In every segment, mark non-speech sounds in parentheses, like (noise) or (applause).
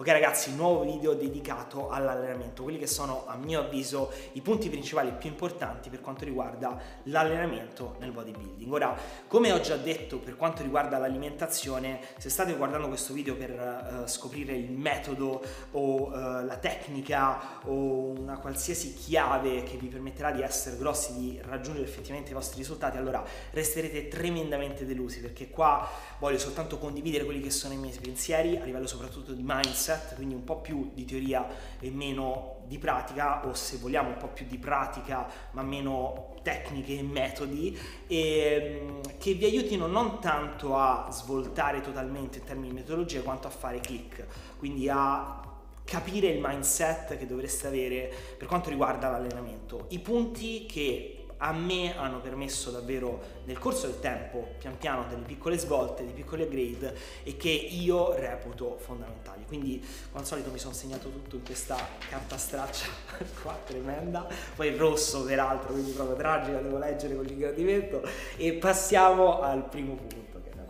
Ok ragazzi, nuovo video dedicato all'allenamento, quelli che sono a mio avviso i punti principali più importanti per quanto riguarda l'allenamento nel bodybuilding. Ora, come ho già detto per quanto riguarda l'alimentazione, se state guardando questo video per uh, scoprire il metodo o uh, la tecnica o una qualsiasi chiave che vi permetterà di essere grossi, di raggiungere effettivamente i vostri risultati, allora resterete tremendamente delusi perché qua voglio soltanto condividere quelli che sono i miei pensieri a livello soprattutto di mindset mindset, quindi un po' più di teoria e meno di pratica, o se vogliamo un po' più di pratica ma meno tecniche e metodi, e, mm, che vi aiutino non tanto a svoltare totalmente in termini di metodologia quanto a fare click, quindi a capire il mindset che dovreste avere per quanto riguarda l'allenamento. I punti che a me hanno permesso davvero nel corso del tempo, pian piano, delle piccole svolte, dei piccoli upgrade e che io reputo fondamentali. Quindi, come al solito, mi sono segnato tutto in questa carta straccia (laughs) qua tremenda, poi rosso peraltro, quindi proprio tragica, devo leggere con l'ingrandimento e passiamo al primo punto. Che è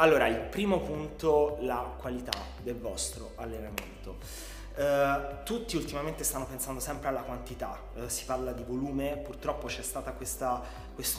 allora, il primo punto, la qualità del vostro allenamento. Uh, tutti ultimamente stanno pensando sempre alla quantità, uh, si parla di volume, purtroppo c'è stata questa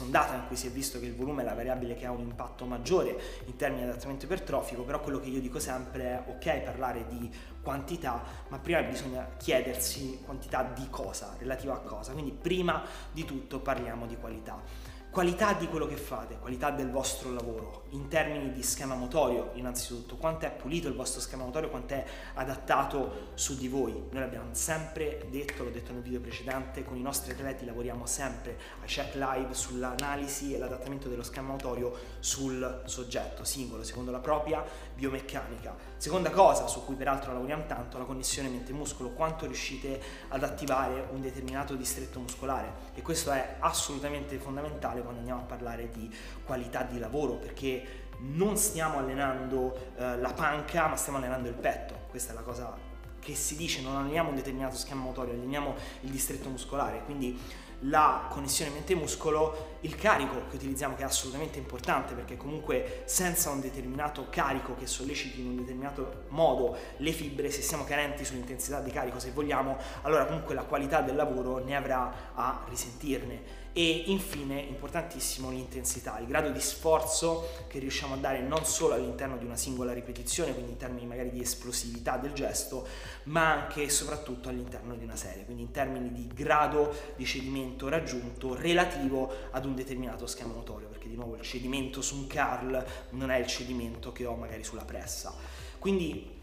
ondata in cui si è visto che il volume è la variabile che ha un impatto maggiore in termini di adattamento ipertrofico, però quello che io dico sempre è ok parlare di quantità, ma prima bisogna chiedersi quantità di cosa, relativa a cosa, quindi prima di tutto parliamo di qualità. Qualità di quello che fate, qualità del vostro lavoro, in termini di schema motorio innanzitutto, quanto è pulito il vostro schema motorio, quanto è adattato su di voi. Noi l'abbiamo sempre detto, l'ho detto nel video precedente, con i nostri atleti lavoriamo sempre a check live sull'analisi e l'adattamento dello schema motorio sul soggetto singolo, secondo la propria biomeccanica. Seconda cosa su cui peraltro lavoriamo tanto, la connessione mente-muscolo, quanto riuscite ad attivare un determinato distretto muscolare e questo è assolutamente fondamentale fondamentale quando andiamo a parlare di qualità di lavoro perché non stiamo allenando eh, la panca ma stiamo allenando il petto, questa è la cosa che si dice, non alleniamo un determinato schema motorio, alleniamo il distretto muscolare, quindi la connessione mente-muscolo, il carico che utilizziamo che è assolutamente importante perché comunque senza un determinato carico che solleciti in un determinato modo le fibre, se siamo carenti sull'intensità di carico se vogliamo, allora comunque la qualità del lavoro ne avrà a risentirne e infine importantissimo l'intensità, il grado di sforzo che riusciamo a dare non solo all'interno di una singola ripetizione, quindi in termini magari di esplosività del gesto, ma anche e soprattutto all'interno di una serie, quindi in termini di grado di cedimento raggiunto relativo ad un determinato schema motorio, perché di nuovo il cedimento su un curl non è il cedimento che ho magari sulla pressa. Quindi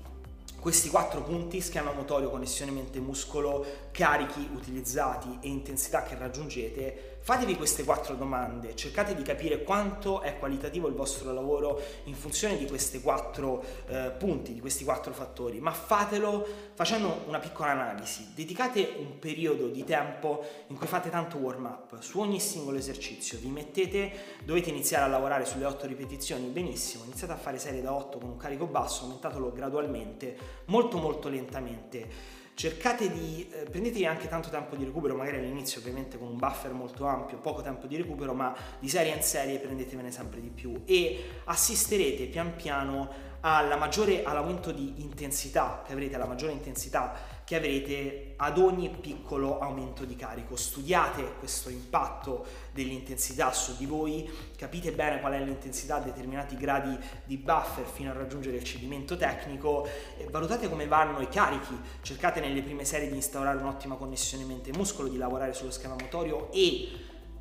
questi quattro punti, schema motorio, connessione mente-muscolo, carichi utilizzati e intensità che raggiungete, Fatevi queste quattro domande, cercate di capire quanto è qualitativo il vostro lavoro in funzione di questi quattro eh, punti, di questi quattro fattori, ma fatelo facendo una piccola analisi. Dedicate un periodo di tempo in cui fate tanto warm up su ogni singolo esercizio, vi mettete, dovete iniziare a lavorare sulle otto ripetizioni, benissimo, iniziate a fare serie da 8 con un carico basso, aumentatelo gradualmente, molto molto lentamente cercate di eh, prendetevi anche tanto tempo di recupero, magari all'inizio ovviamente con un buffer molto ampio, poco tempo di recupero, ma di serie in serie prendetevene sempre di più e assisterete pian piano maggiore, all'aumento di intensità che avrete, alla maggiore intensità che avrete ad ogni piccolo aumento di carico. Studiate questo impatto dell'intensità su di voi, capite bene qual è l'intensità a determinati gradi di buffer fino a raggiungere il cedimento tecnico, valutate come vanno i carichi, cercate nelle prime serie di instaurare un'ottima connessione mente-muscolo, di lavorare sullo schema motorio e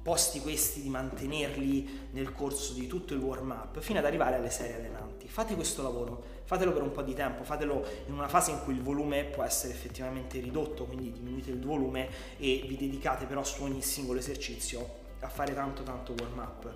posti questi di mantenerli nel corso di tutto il warm up fino ad arrivare alle serie allenanti. Fate questo lavoro, fatelo per un po' di tempo, fatelo in una fase in cui il volume può essere effettivamente ridotto, quindi diminuite il volume e vi dedicate però su ogni singolo esercizio a fare tanto tanto warm up.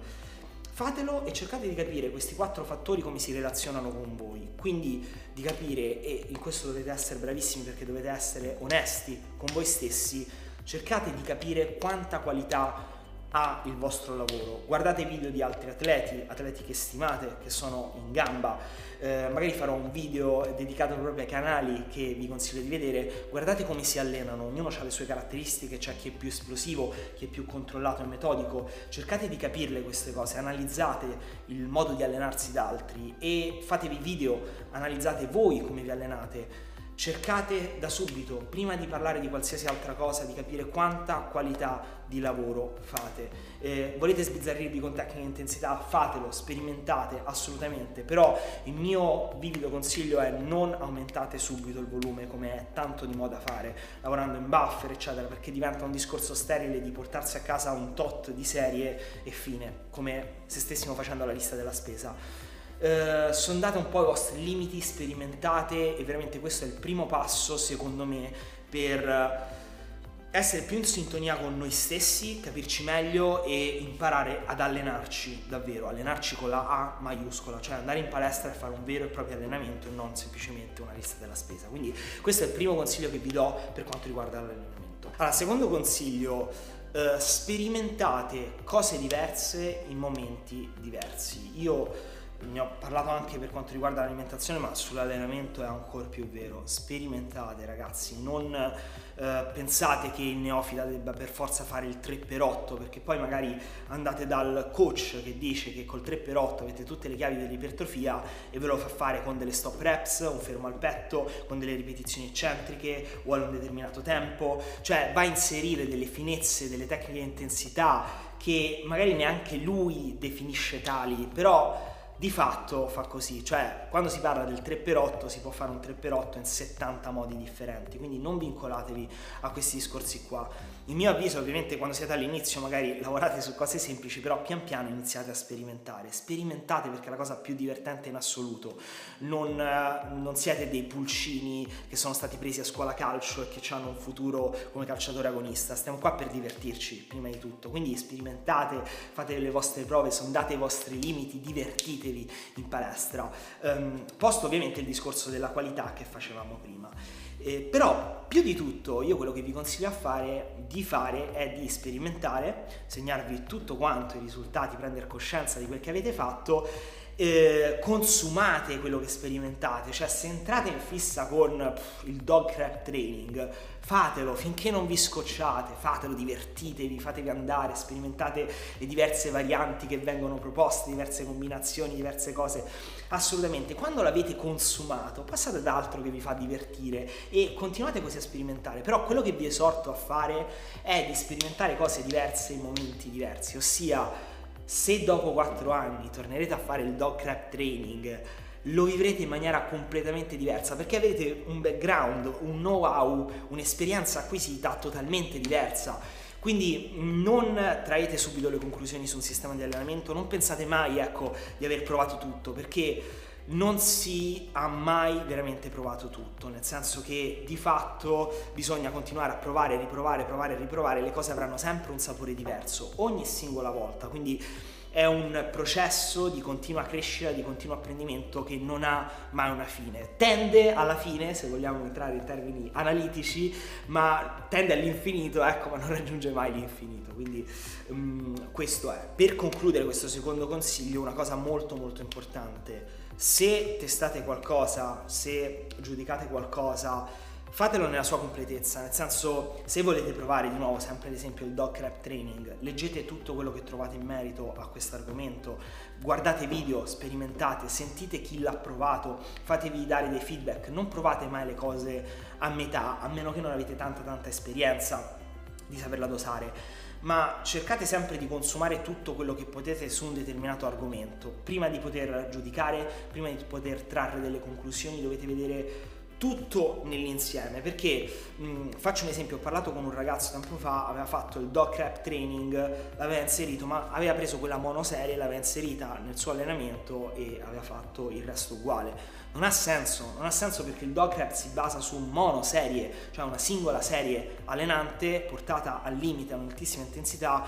Fatelo e cercate di capire questi quattro fattori come si relazionano con voi. Quindi di capire, e in questo dovete essere bravissimi perché dovete essere onesti con voi stessi, cercate di capire quanta qualità ha il vostro lavoro. Guardate video di altri atleti, atleti che stimate, che sono in gamba. Eh, magari farò un video dedicato proprio ai canali che vi consiglio di vedere. Guardate come si allenano, ognuno ha le sue caratteristiche, c'è chi è più esplosivo, chi è più controllato e metodico. Cercate di capirle queste cose, analizzate il modo di allenarsi da altri e fatevi video, analizzate voi come vi allenate cercate da subito, prima di parlare di qualsiasi altra cosa, di capire quanta qualità di lavoro fate. Eh, volete sbizzarrirvi con tecnica e intensità? Fatelo, sperimentate assolutamente, però il mio vivido consiglio è non aumentate subito il volume come è tanto di moda fare, lavorando in buffer, eccetera, perché diventa un discorso sterile di portarsi a casa un tot di serie e fine, come se stessimo facendo la lista della spesa eh, sondate un po' i vostri limiti, sperimentate e veramente questo è il primo passo secondo me per essere più in sintonia con noi stessi, capirci meglio e imparare ad allenarci davvero, allenarci con la A maiuscola, cioè andare in palestra e fare un vero e proprio allenamento e non semplicemente una lista della spesa. Quindi questo è il primo consiglio che vi do per quanto riguarda l'allenamento. Allora, secondo consiglio, eh, sperimentate cose diverse in momenti diversi. Io ne ho parlato anche per quanto riguarda l'alimentazione, ma sull'allenamento è ancora più vero. Sperimentate, ragazzi, non eh, pensate che il neofita debba per forza fare il 3x8, perché poi magari andate dal coach che dice che col 3x8 avete tutte le chiavi dell'ipertrofia e ve lo fa fare con delle stop reps, un fermo al petto, con delle ripetizioni eccentriche o a un determinato tempo, cioè va a inserire delle finezze, delle tecniche di intensità che magari neanche lui definisce tali, però di fatto fa così, cioè quando si parla del 3x8 si può fare un 3x8 in 70 modi differenti, quindi non vincolatevi a questi discorsi qua. Il mio avviso ovviamente quando siete all'inizio magari lavorate su cose semplici, però pian piano iniziate a sperimentare, sperimentate perché è la cosa più divertente in assoluto, non, non siete dei pulcini che sono stati presi a scuola calcio e che hanno un futuro come calciatore agonista, stiamo qua per divertirci prima di tutto, quindi sperimentate, fate le vostre prove, sondate i vostri limiti, divertitevi in palestra. Um, posto ovviamente il discorso della qualità che facevamo prima. Eh, però più di tutto io quello che vi consiglio a fare, di fare è di sperimentare, segnarvi tutto quanto i risultati, prendere coscienza di quel che avete fatto eh, consumate quello che sperimentate, cioè se entrate in fissa con pff, il dog crap training, fatelo finché non vi scocciate, fatelo, divertitevi, fatevi andare, sperimentate le diverse varianti che vengono proposte, diverse combinazioni, diverse cose, assolutamente. Quando l'avete consumato, passate ad altro che vi fa divertire e continuate così a sperimentare, però quello che vi esorto a fare è di sperimentare cose diverse in momenti diversi, ossia se dopo 4 anni tornerete a fare il dog crap training, lo vivrete in maniera completamente diversa perché avete un background, un know-how, un'esperienza acquisita totalmente diversa. Quindi non traete subito le conclusioni su un sistema di allenamento, non pensate mai ecco, di aver provato tutto perché non si ha mai veramente provato tutto, nel senso che di fatto bisogna continuare a provare, riprovare, provare, riprovare, le cose avranno sempre un sapore diverso ogni singola volta, quindi è un processo di continua crescita, di continuo apprendimento che non ha mai una fine. Tende alla fine, se vogliamo entrare in termini analitici, ma tende all'infinito, ecco, ma non raggiunge mai l'infinito. Quindi um, questo è. Per concludere questo secondo consiglio, una cosa molto molto importante se testate qualcosa, se giudicate qualcosa, fatelo nella sua completezza, nel senso se volete provare di nuovo sempre ad esempio il Doc Rap Training, leggete tutto quello che trovate in merito a questo argomento, guardate video, sperimentate, sentite chi l'ha provato, fatevi dare dei feedback, non provate mai le cose a metà, a meno che non avete tanta tanta esperienza di saperla dosare ma cercate sempre di consumare tutto quello che potete su un determinato argomento. Prima di poter giudicare, prima di poter trarre delle conclusioni, dovete vedere tutto nell'insieme perché mh, faccio un esempio ho parlato con un ragazzo tempo fa aveva fatto il dog crap training l'aveva inserito ma aveva preso quella monoserie l'aveva inserita nel suo allenamento e aveva fatto il resto uguale. Non ha senso non ha senso perché il dog crap si basa su monoserie cioè una singola serie allenante portata al limite a un'altissima intensità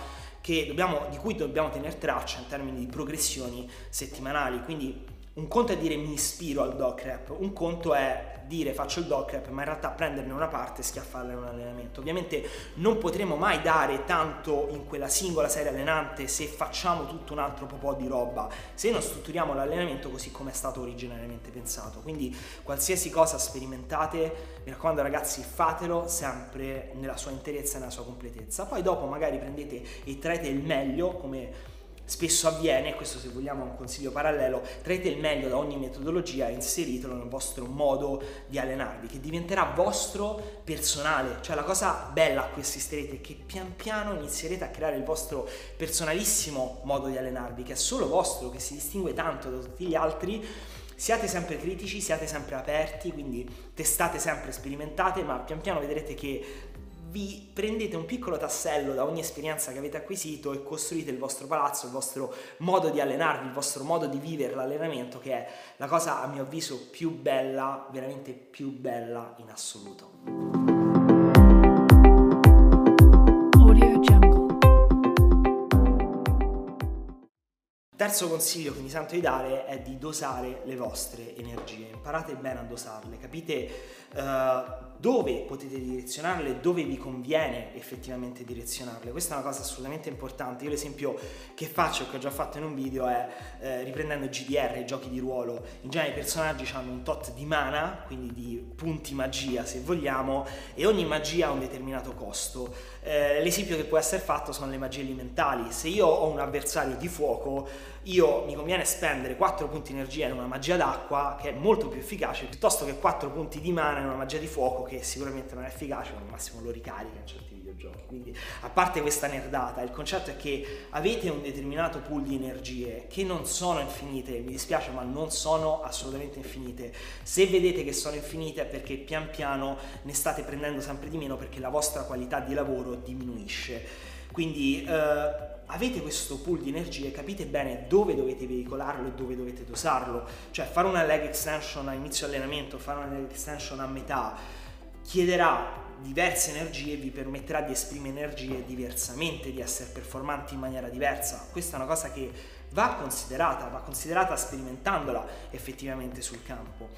dobbiamo, di cui dobbiamo tenere traccia in termini di progressioni settimanali. Quindi un conto è dire mi ispiro al dog rap, un conto è dire faccio il dog rap, ma in realtà prenderne una parte e schiaffarla in un allenamento. Ovviamente non potremo mai dare tanto in quella singola serie allenante se facciamo tutto un altro po' di roba, se non strutturiamo l'allenamento così come è stato originariamente pensato. Quindi qualsiasi cosa sperimentate, mi raccomando ragazzi, fatelo sempre nella sua interezza e nella sua completezza. Poi dopo magari prendete e traete il meglio come spesso avviene, questo se vogliamo è un consiglio parallelo, traete il meglio da ogni metodologia e inseritelo nel vostro modo di allenarvi, che diventerà vostro personale. Cioè la cosa bella a cui assisterete è che pian piano inizierete a creare il vostro personalissimo modo di allenarvi, che è solo vostro, che si distingue tanto da tutti gli altri. Siate sempre critici, siate sempre aperti, quindi testate sempre, sperimentate, ma pian piano vedrete che vi prendete un piccolo tassello da ogni esperienza che avete acquisito e costruite il vostro palazzo, il vostro modo di allenarvi, il vostro modo di vivere l'allenamento, che è la cosa a mio avviso più bella, veramente più bella in assoluto. Terzo consiglio che mi sento di dare è di dosare le vostre energie, imparate bene a dosarle, capite uh, dove potete direzionarle, dove vi conviene effettivamente direzionarle. Questa è una cosa assolutamente importante. Io l'esempio che faccio, che ho già fatto in un video, è eh, riprendendo GDR, i giochi di ruolo. In genere i personaggi hanno un tot di mana, quindi di punti magia se vogliamo, e ogni magia ha un determinato costo. Eh, l'esempio che può essere fatto sono le magie elementali. Se io ho un avversario di fuoco, io mi conviene spendere 4 punti energia in una magia d'acqua che è molto più efficace piuttosto che 4 punti di mana in una magia di fuoco che sicuramente non è efficace, ma al massimo lo ricarica in certi videogiochi. Quindi, a parte questa nerdata, il concetto è che avete un determinato pool di energie che non sono infinite, mi dispiace, ma non sono assolutamente infinite. Se vedete che sono infinite è perché pian piano ne state prendendo sempre di meno perché la vostra qualità di lavoro diminuisce. Quindi eh, avete questo pool di energie, capite bene dove dovete veicolarlo e dove dovete dosarlo. Cioè fare una leg extension a inizio allenamento, fare una leg extension a metà, chiederà diverse energie e vi permetterà di esprimere energie diversamente, di essere performanti in maniera diversa. Questa è una cosa che va considerata, va considerata sperimentandola effettivamente sul campo.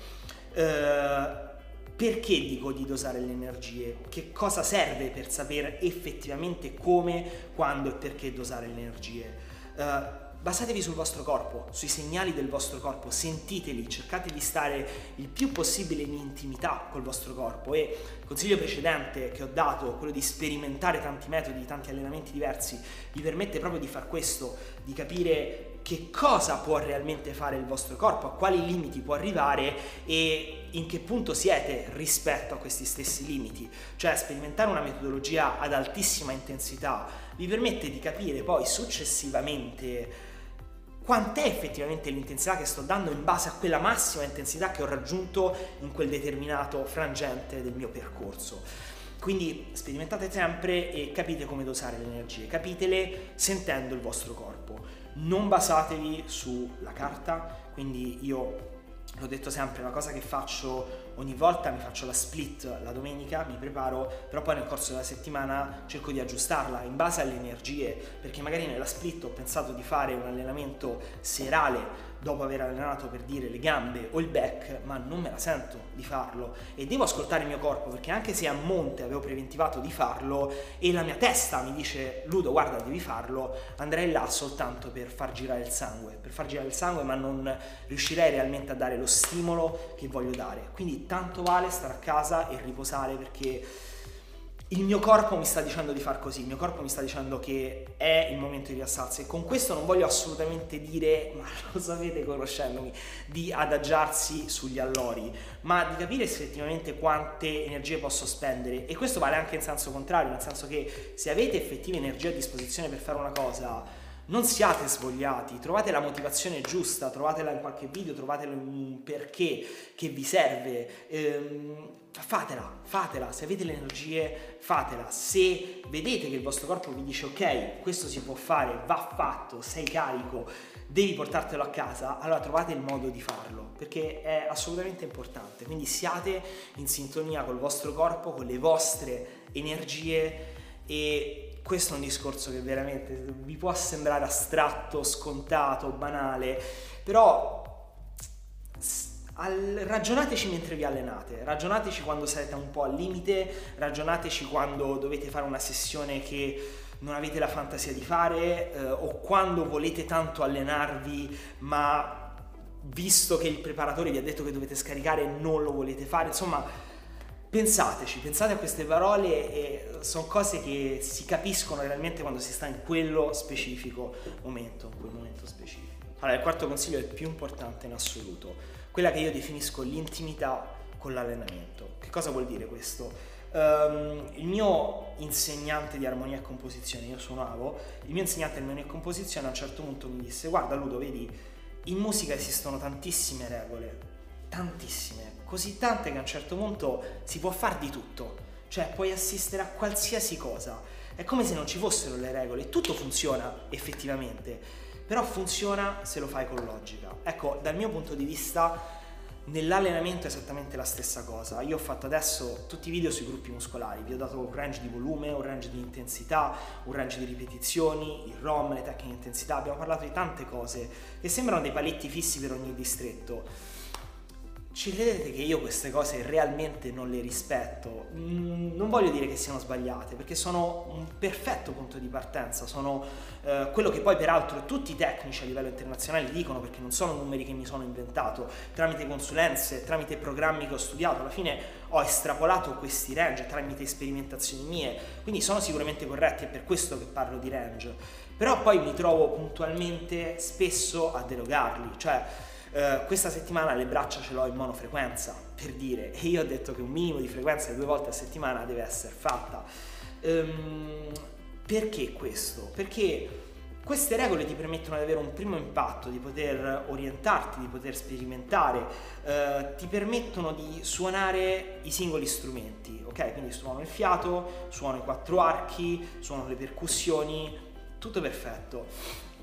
Uh, perché dico di dosare le energie? Che cosa serve per sapere effettivamente come, quando e perché dosare le energie? Uh, basatevi sul vostro corpo, sui segnali del vostro corpo, sentiteli, cercate di stare il più possibile in intimità col vostro corpo e il consiglio precedente che ho dato, quello di sperimentare tanti metodi, tanti allenamenti diversi, vi permette proprio di far questo, di capire che cosa può realmente fare il vostro corpo, a quali limiti può arrivare e in che punto siete rispetto a questi stessi limiti. Cioè sperimentare una metodologia ad altissima intensità vi permette di capire poi successivamente quant'è effettivamente l'intensità che sto dando in base a quella massima intensità che ho raggiunto in quel determinato frangente del mio percorso. Quindi sperimentate sempre e capite come dosare le energie, capitele sentendo il vostro corpo. Non basatevi sulla carta, quindi io l'ho detto sempre, una cosa che faccio ogni volta, mi faccio la split la domenica, mi preparo, però poi nel corso della settimana cerco di aggiustarla in base alle energie, perché magari nella split ho pensato di fare un allenamento serale dopo aver allenato per dire le gambe o il back, ma non me la sento di farlo e devo ascoltare il mio corpo perché anche se a monte avevo preventivato di farlo e la mia testa mi dice Ludo guarda devi farlo, andrei là soltanto per far girare il sangue, per far girare il sangue ma non riuscirei realmente a dare lo stimolo che voglio dare. Quindi tanto vale stare a casa e riposare perché il mio corpo mi sta dicendo di far così, il mio corpo mi sta dicendo che è il momento di rialzarsi. E con questo non voglio assolutamente dire, (laughs) ma lo sapete conoscendomi, di adagiarsi sugli allori, ma di capire effettivamente quante energie posso spendere. E questo vale anche in senso contrario, nel senso che se avete effettiva energia a disposizione per fare una cosa, non siate svogliati, trovate la motivazione giusta, trovatela in qualche video, trovatelo in un perché che vi serve. Ehm, fatela, fatela, se avete le energie, fatela. Se vedete che il vostro corpo vi dice ok, questo si può fare, va fatto, sei carico, devi portartelo a casa, allora trovate il modo di farlo, perché è assolutamente importante. Quindi siate in sintonia col vostro corpo, con le vostre energie e questo è un discorso che veramente vi può sembrare astratto, scontato, banale, però al, ragionateci mentre vi allenate, ragionateci quando siete un po' al limite, ragionateci quando dovete fare una sessione che non avete la fantasia di fare eh, o quando volete tanto allenarvi ma visto che il preparatore vi ha detto che dovete scaricare non lo volete fare, insomma Pensateci, pensate a queste parole e sono cose che si capiscono realmente quando si sta in quello specifico momento, in quel momento specifico. Allora, il quarto consiglio è il più importante in assoluto, quella che io definisco l'intimità con l'allenamento. Che cosa vuol dire questo? Um, il mio insegnante di armonia e composizione, io suonavo, il mio insegnante di armonia e composizione a un certo punto mi disse guarda Ludo, vedi, in musica esistono tantissime regole, tantissime, così tante che a un certo punto si può fare di tutto, cioè puoi assistere a qualsiasi cosa, è come se non ci fossero le regole, tutto funziona effettivamente, però funziona se lo fai con logica. Ecco, dal mio punto di vista Nell'allenamento è esattamente la stessa cosa. Io ho fatto adesso tutti i video sui gruppi muscolari, vi ho dato un range di volume, un range di intensità, un range di ripetizioni, il ROM, le tecniche di intensità, abbiamo parlato di tante cose che sembrano dei paletti fissi per ogni distretto ci credete che io queste cose realmente non le rispetto? Mm, non voglio dire che siano sbagliate, perché sono un perfetto punto di partenza, sono eh, quello che poi peraltro tutti i tecnici a livello internazionale dicono, perché non sono numeri che mi sono inventato, tramite consulenze, tramite programmi che ho studiato, alla fine ho estrapolato questi range tramite sperimentazioni mie, quindi sono sicuramente corretti, è per questo che parlo di range, però poi mi trovo puntualmente spesso a derogarli, cioè eh, questa settimana le braccia ce l'ho in monofrequenza, per dire, e io ho detto che un minimo di frequenza due volte a settimana deve essere fatta. Ehm, perché questo? Perché queste regole ti permettono di avere un primo impatto, di poter orientarti, di poter sperimentare, eh, ti permettono di suonare i singoli strumenti, ok? Quindi suono il fiato, suono i quattro archi, suono le percussioni, tutto perfetto.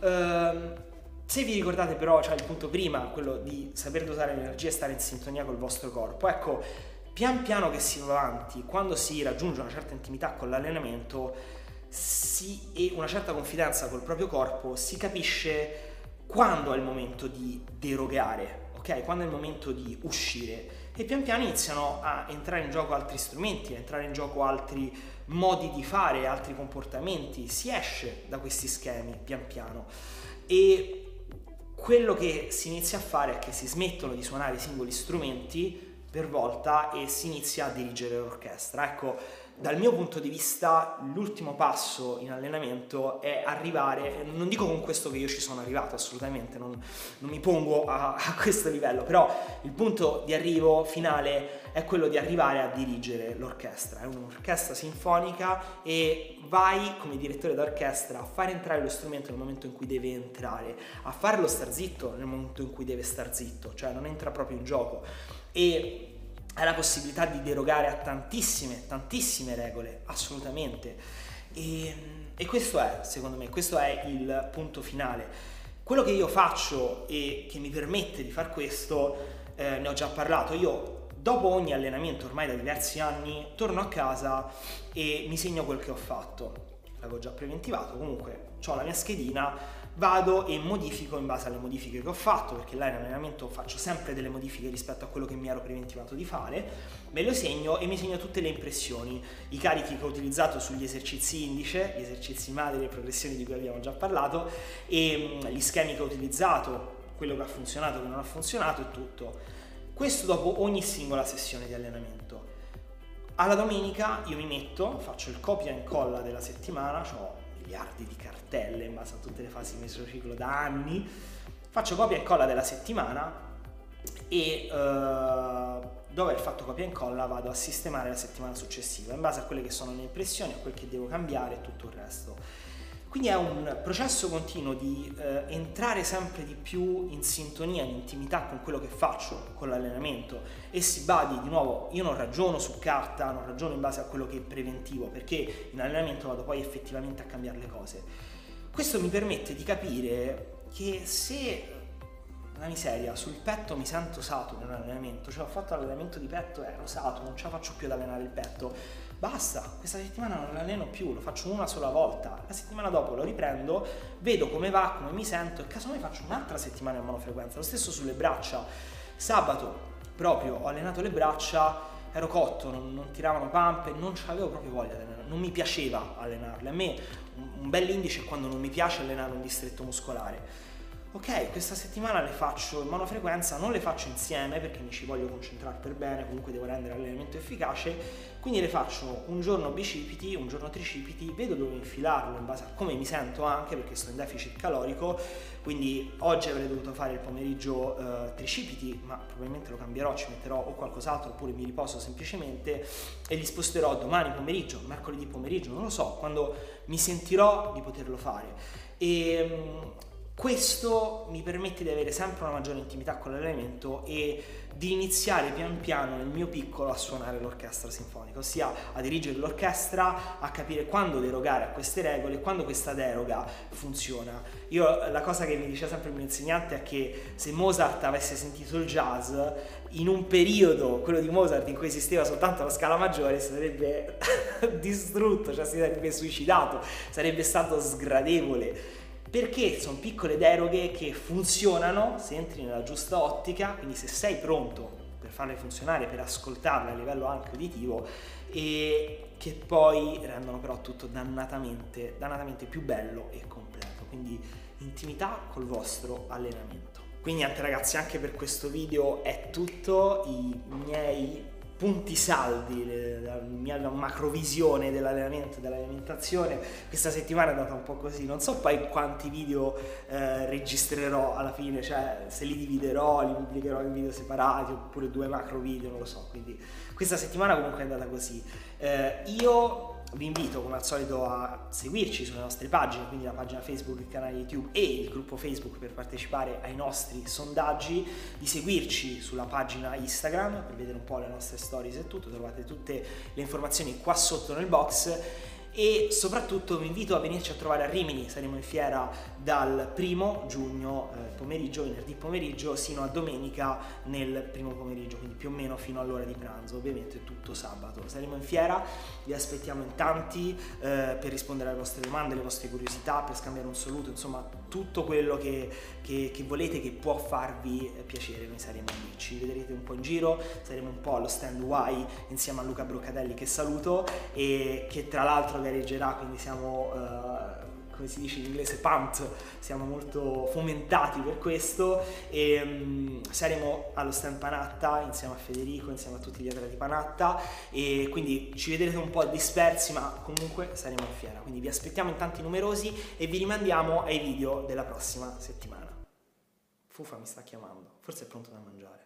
Eh, se vi ricordate però, cioè il punto prima, quello di saper dosare l'energia e stare in sintonia col vostro corpo, ecco, pian piano che si va avanti, quando si raggiunge una certa intimità con l'allenamento si, e una certa confidenza col proprio corpo, si capisce quando è il momento di derogare, ok? Quando è il momento di uscire. E pian piano iniziano a entrare in gioco altri strumenti, a entrare in gioco altri modi di fare, altri comportamenti, si esce da questi schemi pian piano. E quello che si inizia a fare è che si smettono di suonare i singoli strumenti per volta e si inizia a dirigere l'orchestra. Ecco, dal mio punto di vista l'ultimo passo in allenamento è arrivare, non dico con questo che io ci sono arrivato assolutamente, non, non mi pongo a, a, questo livello, però il punto di arrivo finale è quello di arrivare a dirigere l'orchestra, è un'orchestra sinfonica e vai come direttore d'orchestra a far entrare lo strumento nel momento in cui deve entrare, a farlo star zitto nel momento in cui deve star zitto, cioè non entra proprio in gioco. E hai la possibilità di derogare a tantissime, tantissime regole, assolutamente. E, e, questo è, secondo me, questo è il punto finale. Quello che io faccio e che mi permette di far questo, eh, ne ho già parlato, io dopo ogni allenamento, ormai da diversi anni, torno a casa e mi segno quel che ho fatto. L'avevo già preventivato, comunque ho la mia schedina vado e modifico in base alle modifiche che ho fatto, perché là in allenamento faccio sempre delle modifiche rispetto a quello che mi ero preventivato di fare, me lo segno e mi segno tutte le impressioni, i carichi che ho utilizzato sugli esercizi indice, gli esercizi madri, le progressioni di cui abbiamo già parlato, e mm, gli schemi che ho utilizzato, quello che ha funzionato, che non ha funzionato e tutto. Questo dopo ogni singola sessione di allenamento. Alla domenica io mi metto, faccio il copia e incolla della settimana, ho miliardi di cartelle in base a tutte le fasi di ciclo da anni, faccio copia e incolla della settimana e uh, dopo aver fatto copia e incolla vado a sistemare la settimana successiva in base a quelle che sono le impressioni, a quel che devo cambiare e tutto il resto. Quindi è un processo continuo di eh, entrare sempre di più in sintonia, in intimità con quello che faccio, con l'allenamento e si badi di nuovo, io non ragiono su carta, non ragiono in base a quello che è preventivo, perché in allenamento vado poi effettivamente a cambiare le cose. Questo mi permette di capire che se una miseria, sul petto mi sento saturo nell'allenamento, cioè ho fatto l'allenamento di petto, ero saturo, non ce la faccio più ad allenare il petto, basta, questa settimana non alleno più, lo faccio una sola volta, la settimana dopo lo riprendo, vedo come va, come mi sento e casomai faccio un'altra settimana in monofrequenza, lo stesso sulle braccia. Sabato proprio ho allenato le braccia, ero cotto, non, non tiravano pampe, non avevo proprio voglia di allenare, non mi piaceva allenarle. A me un, un bel indice è quando non mi piace allenare un distretto muscolare. Ok, questa settimana le faccio in monofrequenza, non le faccio insieme perché mi ci voglio concentrare per bene, comunque devo rendere l'allenamento efficace, quindi le faccio un giorno bicipiti, un giorno tricipiti, vedo dove infilarlo in base a come mi sento anche perché sto in deficit calorico, quindi oggi avrei dovuto fare il pomeriggio eh, tricipiti, ma probabilmente lo cambierò, ci metterò o qualcos'altro oppure mi riposo semplicemente e li sposterò domani pomeriggio, mercoledì pomeriggio, non lo so, quando mi sentirò di poterlo fare. E, ehm, questo mi permette di avere sempre una maggiore intimità con l'elemento e di iniziare pian piano nel mio piccolo a suonare l'orchestra sinfonica, ossia a dirigere l'orchestra, a capire quando derogare a queste regole quando questa deroga funziona. Io la cosa che mi dice sempre il mio insegnante è che se Mozart avesse sentito il jazz, in un periodo, quello di Mozart, in cui esisteva soltanto la scala maggiore, sarebbe (laughs) distrutto, cioè si sarebbe suicidato, sarebbe stato sgradevole perché sono piccole deroghe che funzionano se entri nella giusta ottica, quindi se sei pronto per farle funzionare, per ascoltarle a livello anche uditivo e che poi rendono però tutto dannatamente, dannatamente più bello e completo. Quindi intimità col vostro allenamento. Quindi niente ragazzi, anche per questo video è tutto. I miei punti saldi, la mia macrovisione dell'allenamento e dell'alimentazione. Questa settimana è andata un po' così, non so poi quanti video eh, registrerò alla fine, cioè se li dividerò, li pubblicherò in video separati oppure due macro video, non lo so. Quindi questa settimana comunque è andata così. Eh, io vi invito come al solito a seguirci sulle nostre pagine, quindi la pagina Facebook, il canale YouTube e il gruppo Facebook per partecipare ai nostri sondaggi, di seguirci sulla pagina Instagram per vedere un po' le nostre stories e tutto, trovate tutte le informazioni qua sotto nel box. E soprattutto vi invito a venirci a trovare a Rimini, saremo in fiera dal primo giugno eh, pomeriggio, venerdì pomeriggio, sino a domenica nel primo pomeriggio, quindi più o meno fino all'ora di pranzo, ovviamente tutto sabato. Saremo in fiera, vi aspettiamo in tanti eh, per rispondere alle vostre domande, alle vostre curiosità, per scambiare un saluto, insomma tutto quello che, che, che volete che può farvi piacere, noi saremo lì, ci vedrete un po' in giro, saremo un po' allo stand Y insieme a Luca Broccadelli che saluto e che tra l'altro gareggerà, quindi siamo, uh, come si dice in inglese, pumped, siamo molto fomentati per questo e um, saremo allo stand Panatta insieme a Federico, insieme a tutti gli atleti Panatta e quindi ci vedrete un po' dispersi ma comunque saremo in fiera, quindi vi aspettiamo in tanti numerosi e vi rimandiamo ai video della prossima settimana. Fufa mi sta chiamando, forse è pronto da mangiare.